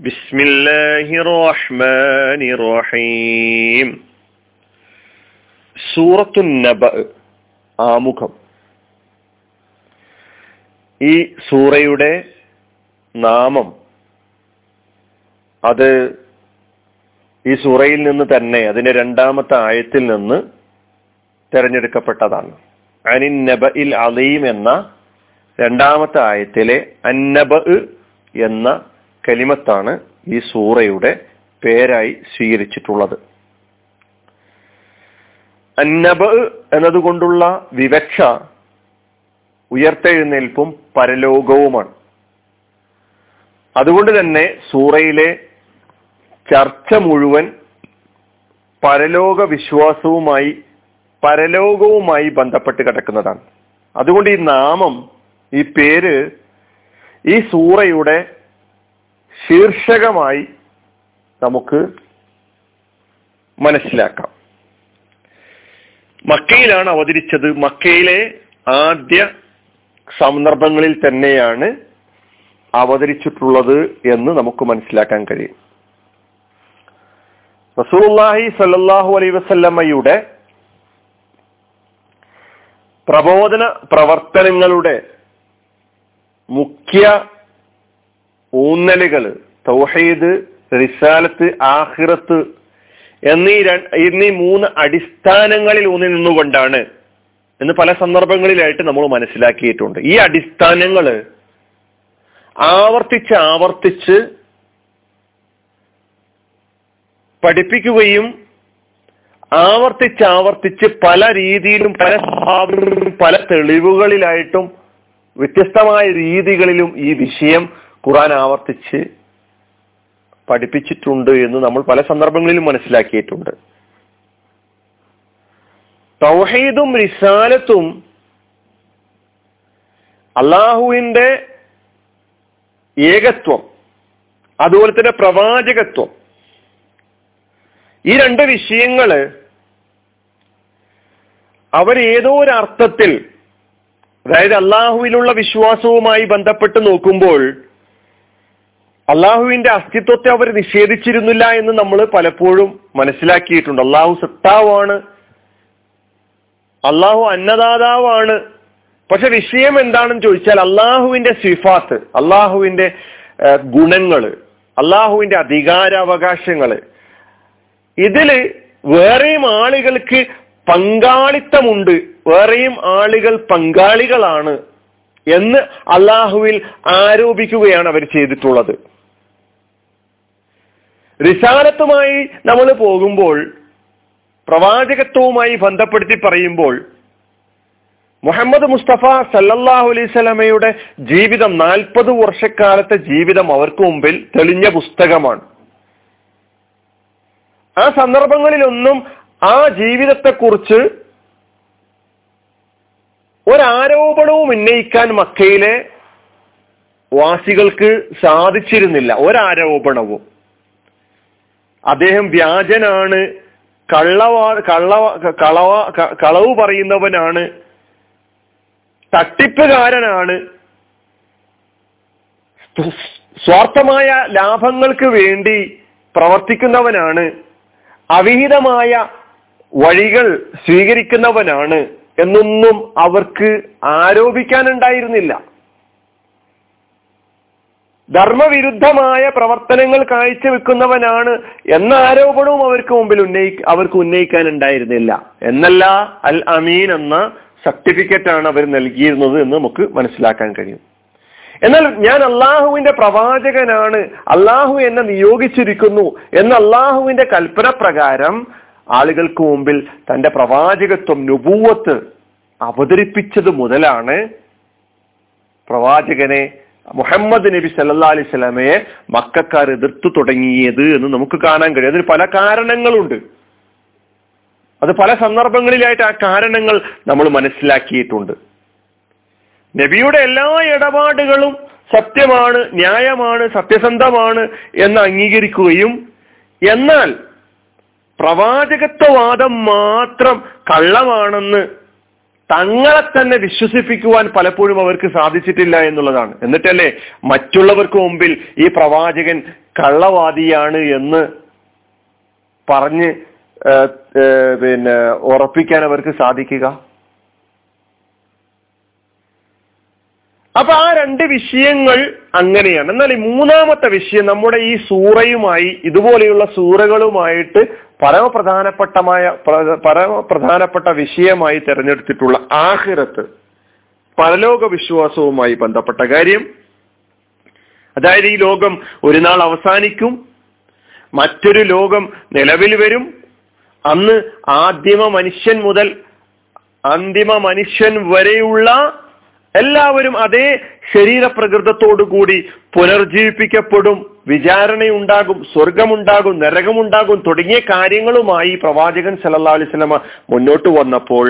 بسم الله الرحمن الرحيم സൂറത്തു നബ ആമുഖം ഈ സൂറയുടെ നാമം അത് ഈ സൂറയിൽ നിന്ന് തന്നെ അതിന്റെ രണ്ടാമത്തെ ആയത്തിൽ നിന്ന് തെരഞ്ഞെടുക്കപ്പെട്ടതാണ് അനിൻ നബ ഇൽ അലീം എന്ന രണ്ടാമത്തെ ആയത്തിലെ അന്നബ എന്ന കലിമത്താണ് ഈ സൂറയുടെ പേരായി സ്വീകരിച്ചിട്ടുള്ളത്. അന്നബ് എന്നതുകൊണ്ടുള്ള വിവക്ഷ ഉയർത്തെഴുന്നേൽപ്പും പരലോകവുമാണ്. അതുകൊണ്ട് തന്നെ സൂറയിലെ ചർച്ച മുഴുവൻ പരലോക വിശ്വാസവുമായി പരലോകവുമായി ബന്ധപ്പെട്ട് കിടക്കുന്നതാണ്. അതുകൊണ്ട് ഈ നാമം ഈ പേര് ഈ സൂറയുടെ ശീർഷകമായി നമുക്ക് മനസ്സിലാക്കാം. മക്കയിലാണ് അവതരിച്ചത്. മക്കയിലെ ആദ്യ സന്ദർഭങ്ങളിൽ തന്നെയാണ് അവതരിച്ചിട്ടുള്ളത് എന്ന് നമുക്ക് മനസ്സിലാക്കാൻ കഴിയും. റസൂലുള്ളാഹി സല്ലാഹു അലൈ വസല്ലമ്മയുടെ പ്രബോധന പ്രവർത്തനങ്ങളുടെ മുഖ്യ ഊന്നലുകൾ തൗഹീദ് റിസാലത്ത് ആഹിറത്ത് എന്നീ എന്നീ മൂന്ന് അടിസ്ഥാനങ്ങളിൽ ഊന്നി നിന്നുകൊണ്ടാണ് എന്ന് പല സന്ദർഭങ്ങളിലായിട്ട് നമ്മൾ മനസ്സിലാക്കിയിട്ടുണ്ട്. ഈ അടിസ്ഥാനങ്ങൾ ആവർത്തിച്ച് ആവർത്തിച്ച് പഠിപ്പിക്കുകയും ആവർത്തിച്ച് ആവർത്തിച്ച് പല രീതിയിലും പല പല തെളിവുകളിലായിട്ടും വ്യത്യസ്തമായ രീതികളിലും ഈ വിഷയം ഖുറാൻ ആവർത്തിച്ച് പഠിപ്പിച്ചിട്ടുണ്ട് എന്ന് നമ്മൾ പല സന്ദർഭങ്ങളിലും മനസ്സിലാക്കിയിട്ടുണ്ട്. തൗഹീദും റിസാലത്തും അള്ളാഹുവിന്റെ ഏകത്വം അതുപോലെ തന്നെ പ്രവാചകത്വം. ഈ രണ്ട് വിഷയങ്ങൾ അവരേതോ ഒരു അർത്ഥത്തിൽ അതായത് അള്ളാഹുവിലുള്ള വിശ്വാസവുമായി ബന്ധപ്പെട്ട് നോക്കുമ്പോൾ അള്ളാഹുവിന്റെ അസ്തിത്വത്തെ അവർ നിഷേധിച്ചിരുന്നില്ല എന്ന് നമ്മൾ പലപ്പോഴും മനസ്സിലാക്കിയിട്ടുണ്ട്. അള്ളാഹു സത്താവാണ്. അള്ളാഹു അന്നദാതാവാണ്. പക്ഷെ വിഷയം എന്താണെന്ന് ചോദിച്ചാൽ അള്ളാഹുവിന്റെ സിഫാത്ത് അള്ളാഹുവിന്റെ ഗുണങ്ങൾ അള്ളാഹുവിന്റെ അധികാരാവകാശങ്ങൾ ഇതിൽ വേറെയും ആളുകൾക്ക് പങ്കാളിത്തമുണ്ട്. വേറെയും ആളുകൾ പങ്കാളികളാണ് എന്ന് അള്ളാഹുവിൽ ആരോപിക്കുകയാണ് അവർ ചെയ്തിട്ടുള്ളത്. റിസാലത്തുമായി നമ്മൾ പോകുമ്പോൾ പ്രവാചകത്വവുമായി ബന്ധപ്പെടുത്തി പറയുമ്പോൾ മുഹമ്മദ് മുസ്തഫ സല്ലല്ലാഹു അലൈഹി സ്വലമയുടെ ജീവിതം നാൽപ്പത് വർഷക്കാലത്തെ ജീവിതം അവർക്ക് മുമ്പിൽ തെളിഞ്ഞ പുസ്തകമാണ്. ആ സന്ദർഭങ്ങളിലൊന്നും ആ ജീവിതത്തെക്കുറിച്ച് ഒരാരോപണവും ഉന്നയിക്കാൻ മക്കയിലെ വാസികൾക്ക് സാധിച്ചിരുന്നില്ല. ഒരാരോപണവും. അദ്ദേഹം വ്യാജനാണ്. കള്ളവാ കള്ളവ കളവ കളവ് പറയുന്നവനാണ്. തട്ടിപ്പുകാരനാണ്. സ്വാർത്ഥമായ ലാഭങ്ങൾക്ക് വേണ്ടി പ്രവർത്തിക്കുന്നവനാണ്. അവിഹിതമായ വഴികൾ സ്വീകരിക്കുന്നവനാണ് എന്നൊന്നും അവർക്ക് ആരോപിക്കാനുണ്ടായിരുന്നില്ല. ധർമ്മവിരുദ്ധമായ പ്രവർത്തനങ്ങൾ കാഴ്ചവെക്കുന്നവനാണ് എന്ന ആരോപണവും അവർക്ക് മുമ്പിൽ ഉന്നയി അവർക്ക് ഉന്നയിക്കാൻ ഉണ്ടായിരുന്നില്ല എന്നല്ല അൽ അമീൻ എന്ന സർട്ടിഫിക്കറ്റ് ആണ് അവർ നൽകിയിരുന്നത് എന്ന് നമുക്ക് മനസ്സിലാക്കാൻ കഴിയും. എന്നാൽ ഞാൻ അള്ളാഹുവിന്റെ പ്രവാചകനാണ് അള്ളാഹു എന്നെ നിയോഗിച്ചിരിക്കുന്നു എന്ന അള്ളാഹുവിന്റെ കൽപ്പന പ്രകാരം ആളുകൾക്ക് മുമ്പിൽ തന്റെ പ്രവാചകത്വം നുപൂവത്ത് അവതരിപ്പിച്ചത് മുതലാണ് പ്രവാചകനെ മുഹമ്മദ് നബി സല്ലാ അലൈഹി സ്വലാമയെ മക്കാർ എതിർത്തു തുടങ്ങിയത് എന്ന് നമുക്ക് കാണാൻ കഴിയും. അതിന് പല കാരണങ്ങളുണ്ട്. അത് പല സന്ദർഭങ്ങളിലായിട്ട് ആ കാരണങ്ങൾ നമ്മൾ മനസ്സിലാക്കിയിട്ടുണ്ട്. നബിയുടെ എല്ലാ ഇടപാടുകളും സത്യമാണ് ന്യായമാണ് സത്യസന്ധമാണ് എന്ന് അംഗീകരിക്കുകയും എന്നാൽ പ്രവാചകത്വവാദം മാത്രം കള്ളമാണെന്ന് തങ്ങളെ തന്നെ വിശ്വസിപ്പിക്കുവാൻ പലപ്പോഴും അവർക്ക് സാധിച്ചിട്ടില്ല എന്നുള്ളതാണ്. എന്നിട്ടല്ലേ മറ്റുള്ളവർക്ക് മുമ്പിൽ ഈ പ്രവാചകൻ കള്ളവാദിയാണ് എന്ന് പറഞ്ഞ് പിന്നെ ഉറപ്പിക്കാൻ അവർക്ക് സാധിക്കുക? അപ്പൊ ആ രണ്ട് വിഷയങ്ങൾ അങ്ങനെയാണ്. എന്നാൽ ഈ മൂന്നാമത്തെ വിഷയം നമ്മുടെ ഈ സൂറയുമായി ഇതുപോലെയുള്ള സൂറകളുമായിട്ട് പരമപ്രധാനപ്പെട്ടമായ പരമപ്രധാനപ്പെട്ട വിഷയമായി തിരഞ്ഞെടുത്തിട്ടുള്ള ആഹിറത്ത് പരലോക വിശ്വാസവുമായി ബന്ധപ്പെട്ട കാര്യം. അതായത് ഈ ലോകം ഒരു നാൾ അവസാനിക്കും മറ്റൊരു ലോകം നിലവിൽ വരും. അന്ന് ആദ്യമ മനുഷ്യൻ മുതൽ അന്തിമ മനുഷ്യൻ വരെയുള്ള എല്ലാവരും അതേ ശരീരപ്രകൃതത്തോടു കൂടി പുനർജീവിപ്പിക്കപ്പെടും വിചാരണയുണ്ടാകും സ്വർഗമുണ്ടാകും നരകമുണ്ടാകും തുടങ്ങിയ കാര്യങ്ങളുമായി പ്രവാചകൻ സല്ലാ അലിസ്ലമ മുന്നോട്ട് വന്നപ്പോൾ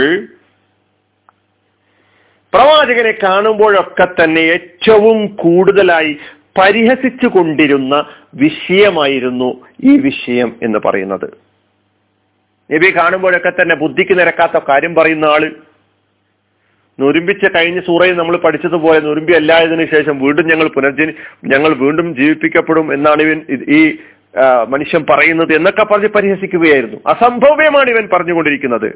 പ്രവാചകനെ കാണുമ്പോഴൊക്കെ തന്നെ ഏറ്റവും കൂടുതലായി പരിഹസിച്ചു കൊണ്ടിരുന്ന വിഷയമായിരുന്നു ഈ വിഷയം എന്ന് പറയുന്നത്. നബി കാണുമ്പോഴൊക്കെ തന്നെ ബുദ്ധിക്ക് നിരക്കാത്ത കാര്യം പറയുന്ന ആൾ നുരുമ്പിച്ച കഴിഞ്ഞ സൂറയിൽ നമ്മൾ പഠിച്ചതുപോലെ നൊരുമ്പി അല്ലായതിനു ശേഷം വീണ്ടും ഞങ്ങൾ പുനർജനി ഞങ്ങൾ വീണ്ടും ജീവിപ്പിക്കപ്പെടും എന്നാണ് ഇവൻ ഈ മനുഷ്യൻ പറയുന്നത് എന്നൊക്കെ പറഞ്ഞ് പരിഹസിക്കുകയായിരുന്നു. അസംഭവ്യമാണ് ഇവൻ പറഞ്ഞുകൊണ്ടിരിക്കുന്നത്.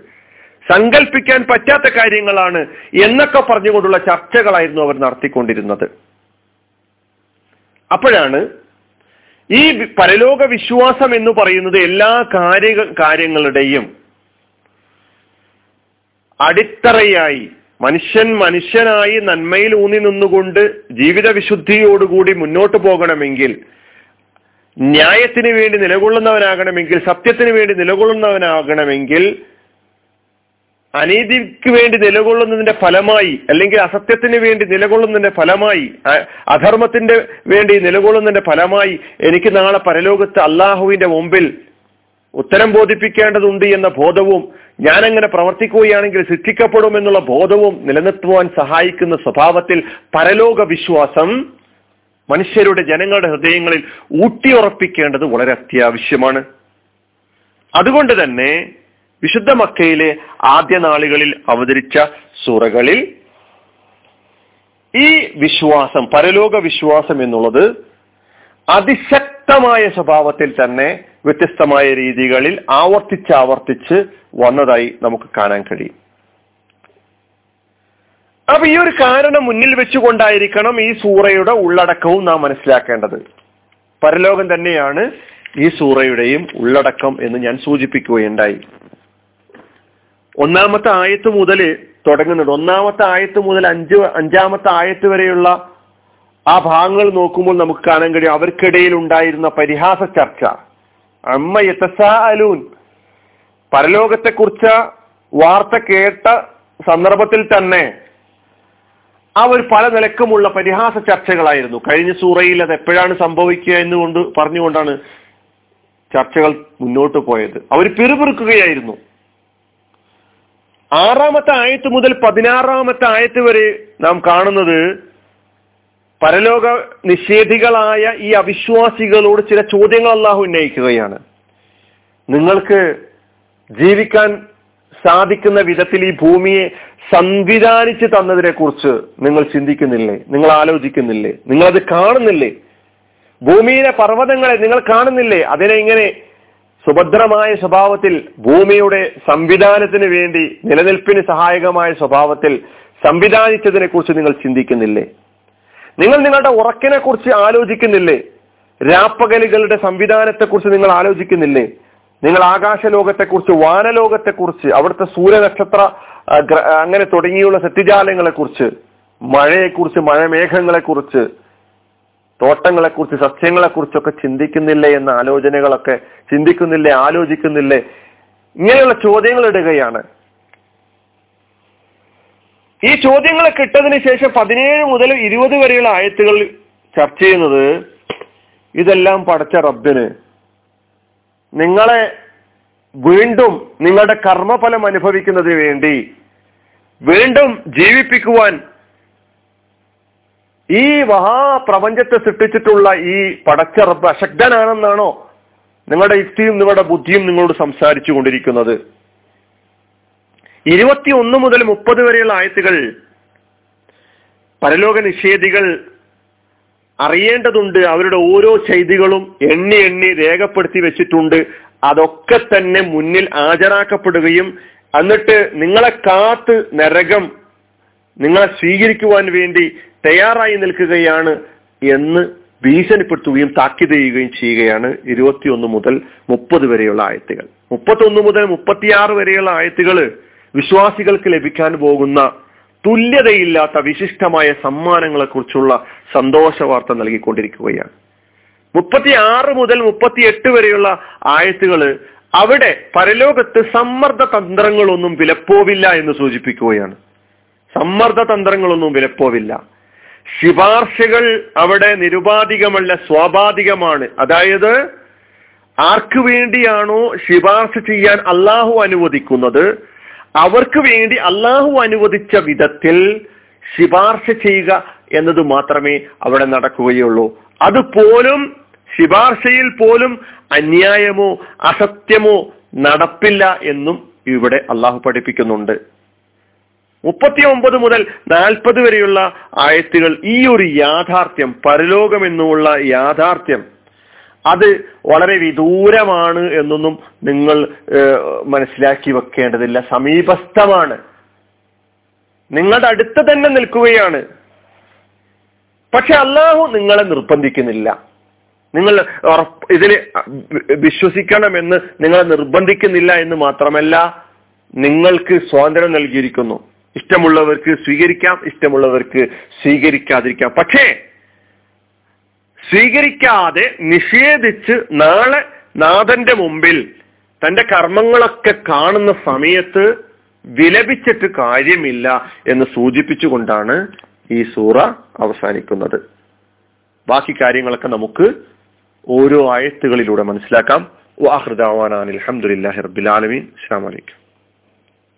സങ്കല്പിക്കാൻ പറ്റാത്ത കാര്യങ്ങളാണ് എന്നൊക്കെ പറഞ്ഞുകൊണ്ടുള്ള ചർച്ചകളായിരുന്നു അവർ നടത്തിക്കൊണ്ടിരുന്നത്. അപ്പോഴാണ് ഈ പരലോക വിശ്വാസം എന്ന് പറയുന്നത് എല്ലാ കാര്യ കാര്യങ്ങളുടെയും അടിത്തറയായി മനുഷ്യൻ മനുഷ്യനായി നന്മയിൽ ഊന്നി നിന്നുകൊണ്ട് ജീവിത വിശുദ്ധിയോടുകൂടി മുന്നോട്ട് പോകണമെങ്കിൽ ന്യായത്തിന് വേണ്ടി നിലകൊള്ളുന്നവനാകണമെങ്കിൽ സത്യത്തിന് വേണ്ടി നിലകൊള്ളുന്നവനാകണമെങ്കിൽ അനീതിക്ക് വേണ്ടി നിലകൊള്ളുന്നതിന്റെ ഫലമായി അല്ലെങ്കിൽ അസത്യത്തിന് വേണ്ടി നിലകൊള്ളുന്നതിന്റെ ഫലമായി അധർമ്മത്തിന്റെ വേണ്ടി നിലകൊള്ളുന്നതിന്റെ ഫലമായി എനിക്ക് നാളെ പരലോകത്ത് അള്ളാഹുവിന്റെ മുമ്പിൽ ഉത്തരം ബോധിപ്പിക്കേണ്ടതുണ്ട് എന്ന ബോധവും ഞാൻ അങ്ങനെ പ്രവർത്തിക്കുകയാണെങ്കിൽ ശിക്ഷിക്കപ്പെടും എന്നുള്ള ബോധവും നിലനിർത്തുവാൻ സഹായിക്കുന്ന സ്വഭാവത്തിൽ പരലോക വിശ്വാസം മനുഷ്യരുടെ ജനങ്ങളുടെ ഹൃദയങ്ങളിൽ ഊട്ടിയുറപ്പിക്കേണ്ടത് വളരെ അത്യാവശ്യമാണ്. അതുകൊണ്ട് തന്നെ വിശുദ്ധ മക്കയിലെ ആദ്യ നാളുകളിൽ അവതരിച്ച സൂറകളിൽ ഈ വിശ്വാസം പരലോക വിശ്വാസം എന്നുള്ളത് അതിശക്തമായ സ്വഭാവത്തിൽ തന്നെ വ്യത്യസ്തമായ രീതികളിൽ ആവർത്തിച്ച് ആവർത്തിച്ച് വന്നതായി നമുക്ക് കാണാൻ കഴിയും. അപ്പൊ ഈ ഒരു കാരണം മുന്നിൽ വെച്ചുകൊണ്ടായിരിക്കണം ഈ സൂറയുടെ ഉള്ളടക്കവും നാം മനസ്സിലാക്കേണ്ടത്. പരലോകം തന്നെയാണ് ഈ സൂറയുടെയും ഉള്ളടക്കം എന്ന് ഞാൻ സൂചിപ്പിക്കുകയുണ്ടായി. ഒന്നാമത്തെ ആയത്ത് മുതൽ തുടങ്ങുന്നുണ്ട്. ഒന്നാമത്തെ ആയത്ത് മുതൽ അഞ്ച് അഞ്ചാമത്തെ ആയത്ത് വരെയുള്ള ആ ഭാഗങ്ങൾ നോക്കുമ്പോൾ നമുക്ക് കാണാൻ കഴിയും. അവർക്കിടയിൽ ഉണ്ടായിരുന്ന പരിഹാസ ചർച്ച. അമ്മ യത്തസാലൂൻ പരലോകത്തെക്കുറിച്ച് വാർത്ത കേട്ട സന്ദർഭത്തിൽ തന്നെ അവർ പല നിലക്കുമുള്ള പരിഹാസ ചർച്ചകളായിരുന്നു. കഴിഞ്ഞ സൂറയിൽ അത് എപ്പോഴാണ് സംഭവിക്കുക എന്ന് എന്നുകൊണ്ട് പറഞ്ഞുകൊണ്ടാണ് ചർച്ചകൾ മുന്നോട്ട് പോയത്. അവർ പിറുപിറുക്കുകയായിരുന്നു. ആറാമത്തെ ആയത്ത് മുതൽ പതിനാറാമത്തെ ആയത്ത് വരെ നാം കാണുന്നത് പരലോക നിഷേധികളായ ഈ അവിശ്വാസികളോട് ചില ചോദ്യങ്ങൾ അള്ളാഹു ഉന്നയിക്കുകയാണ്. നിങ്ങൾക്ക് ജീവിക്കാൻ സാധിക്കുന്ന വിധത്തിൽ ഈ ഭൂമിയെ സംവിധാനിച്ച് തന്നതിനെ കുറിച്ച് നിങ്ങൾ ചിന്തിക്കുന്നില്ലേ? നിങ്ങൾ ആലോചിക്കുന്നില്ലേ? നിങ്ങൾ അത് കാണുന്നില്ലേ? ഭൂമിയിലെ പർവതങ്ങളെ നിങ്ങൾ കാണുന്നില്ലേ? അതിനെ ഇങ്ങനെ സുഭദ്രമായ സ്വഭാവത്തിൽ ഭൂമിയുടെ സംവിധാനത്തിന് വേണ്ടി നിലനിൽപ്പിന് സഹായകമായ സ്വഭാവത്തിൽ സംവിധാനിച്ചതിനെ കുറിച്ച് നിങ്ങൾ ചിന്തിക്കുന്നില്ലേ? നിങ്ങൾ നിങ്ങളുടെ ഉറക്കിനെ കുറിച്ച് ആലോചിക്കുന്നില്ലേ? രാപ്പകലുകളുടെ സംവിധാനത്തെക്കുറിച്ച് നിങ്ങൾ ആലോചിക്കുന്നില്ലേ? നിങ്ങൾ ആകാശലോകത്തെ കുറിച്ച് വാനലോകത്തെ കുറിച്ച് അവിടുത്തെ സൂര്യനക്ഷത്ര അങ്ങനെ തുടങ്ങിയുള്ള സത്യജാലങ്ങളെ കുറിച്ച് മഴയെ കുറിച്ച് മഴമേഘങ്ങളെ സത്യജാലങ്ങളെക്കുറിച്ച് മഴയെക്കുറിച്ച് മഴമേഘങ്ങളെക്കുറിച്ച് തോട്ടങ്ങളെക്കുറിച്ച് സസ്യങ്ങളെക്കുറിച്ചൊക്കെ ചിന്തിക്കുന്നില്ലേ എന്ന ആലോചനകളൊക്കെ ചിന്തിക്കുന്നില്ലേ ആലോചിക്കുന്നില്ലേ? ഇങ്ങനെയുള്ള ചോദ്യങ്ങൾ ഇടുകയാണ്. ഈ ചോദ്യങ്ങളെ കിട്ടതിന് ശേഷം പതിനേഴ് മുതൽ ഇരുപത് വരെയുള്ള ആയത്തുകൾ ചർച്ച ചെയ്യുന്നത് ഇതെല്ലാം പടച്ച റബ്ബിന്. നിങ്ങളെ വീണ്ടും നിങ്ങളുടെ കർമ്മഫലം അനുഭവിക്കുന്നതിന് വേണ്ടി വീണ്ടും ജീവിപ്പിക്കുവാൻ ഈ മഹാപ്രപഞ്ചത്തെ സൃഷ്ടിച്ചിട്ടുള്ള ഈ പടച്ച റബ്ബ് അശക്തനാണെന്നാണോ നിങ്ങളുടെ യുക്തിയും നിങ്ങളുടെ ബുദ്ധിയും നിങ്ങളോട് സംസാരിച്ചു കൊണ്ടിരിക്കുന്നത്? ഇരുപത്തി ഒന്ന് മുതൽ മുപ്പത് വരെയുള്ള ആയത്തുകൾ പരലോക നിഷേധികൾ അറിയേണ്ടതുണ്ട്. അവരുടെ ഓരോ ചെയ്തികളും എണ്ണി എണ്ണി രേഖപ്പെടുത്തി വെച്ചിട്ടുണ്ട്. അതൊക്കെ തന്നെ മുന്നിൽ ഹാജരാക്കപ്പെടുകയും എന്നിട്ട് നിങ്ങളെ കാത്ത് നരകം നിങ്ങളെ സ്വീകരിക്കുവാൻ വേണ്ടി തയ്യാറായി നിൽക്കുകയാണ് എന്ന് ഭീഷണിപ്പെടുത്തുകയും താക്കീത് ചെയ്യുകയും ചെയ്യുകയാണ് ഇരുപത്തിയൊന്ന് മുതൽ മുപ്പത് വരെയുള്ള ആയത്തുകൾ. മുപ്പത്തൊന്ന് മുതൽ മുപ്പത്തിയാറ് വരെയുള്ള ആയത്തുകൾ വിശ്വാസികൾക്ക് ലഭിക്കാൻ പോകുന്ന തുല്യതയില്ലാത്ത വിശിഷ്ടമായ സമ്മാനങ്ങളെ കുറിച്ചുള്ള സന്തോഷ വാർത്ത നൽകിക്കൊണ്ടിരിക്കുകയാണ്. മുപ്പത്തി ആറ് മുതൽ മുപ്പത്തി എട്ട് വരെയുള്ള ആയത്തുകൾ അവിടെ പരലോകത്ത് സമ്മർദ്ദ തന്ത്രങ്ങളൊന്നും വിലപ്പോവില്ല എന്ന് സൂചിപ്പിക്കുകയാണ്. സമ്മർദ്ദ തന്ത്രങ്ങളൊന്നും വിലപ്പോവില്ല. ശിപാർശകൾ അവിടെ നിരുപാധികമല്ല സ്വാഭാവികമാണ് അതായത് ആർക്കു വേണ്ടിയാണോ ശിപാർശ ചെയ്യാൻ അള്ളാഹു അനുവദിക്കുന്നത്? അവർക്ക് വേണ്ടി അള്ളാഹു അനുവദിച്ച വിധത്തിൽ ശിപാർശ ചെയ്യുക എന്നത് മാത്രമേ അവിടെ നടക്കുകയുള്ളൂ. അതുപോലും ശിപാർശയിൽ പോലും അന്യായമോ അസത്യമോ നടപ്പില്ല എന്നും ഇവിടെ അള്ളാഹു പഠിപ്പിക്കുന്നുണ്ട്. മുപ്പത്തി ഒമ്പത് മുതൽ നാൽപ്പത് വരെയുള്ള ആയത്തുകൾ ഈ ഒരു യാഥാർത്ഥ്യം പരലോകമെന്നുള്ള യാഥാർത്ഥ്യം അത് വളരെ വിദൂരമാണ് എന്നൊന്നും നിങ്ങൾ മനസ്സിലാക്കി വെക്കേണ്ടതില്ല. സമീപസ്ഥമാണ്. നിങ്ങളുടെ അടുത്ത് തന്നെ നിൽക്കുകയാണ്. പക്ഷെ അള്ളാഹു നിങ്ങളെ നിർബന്ധിക്കുന്നില്ല. നിങ്ങൾ ഇതിൽ വിശ്വസിക്കണമെന്ന് നിങ്ങളെ നിർബന്ധിക്കുന്നില്ല എന്ന് മാത്രമല്ല നിങ്ങൾക്ക് സ്വാതന്ത്ര്യം നൽകിയിരിക്കുന്നു. ഇഷ്ടമുള്ളവർക്ക് സ്വീകരിക്കാം ഇഷ്ടമുള്ളവർക്ക് സ്വീകരിക്കാതിരിക്കാം. പക്ഷേ സ്വീകരിക്കാതെ നിഷേധിച്ച് നാളെ നാഥന്റെ മുമ്പിൽ തന്റെ കർമ്മങ്ങളൊക്കെ കാണുന്ന സമയത്ത് വിലപിച്ചിട്ട് കാര്യമില്ല എന്ന് സൂചിപ്പിച്ചുകൊണ്ടാണ് ഈ സൂറ അവസാനിക്കുന്നത്. ബാക്കി കാര്യങ്ങളൊക്കെ നമുക്ക് ഓരോ ആയത്തുകളിലൂടെ മനസ്സിലാക്കാം. വാഹൃദാവാനാൻ അലഹമുല്ലാഹി റബ്ബിൽ ആലമീൻ. അസ്സാം വലൈക്കും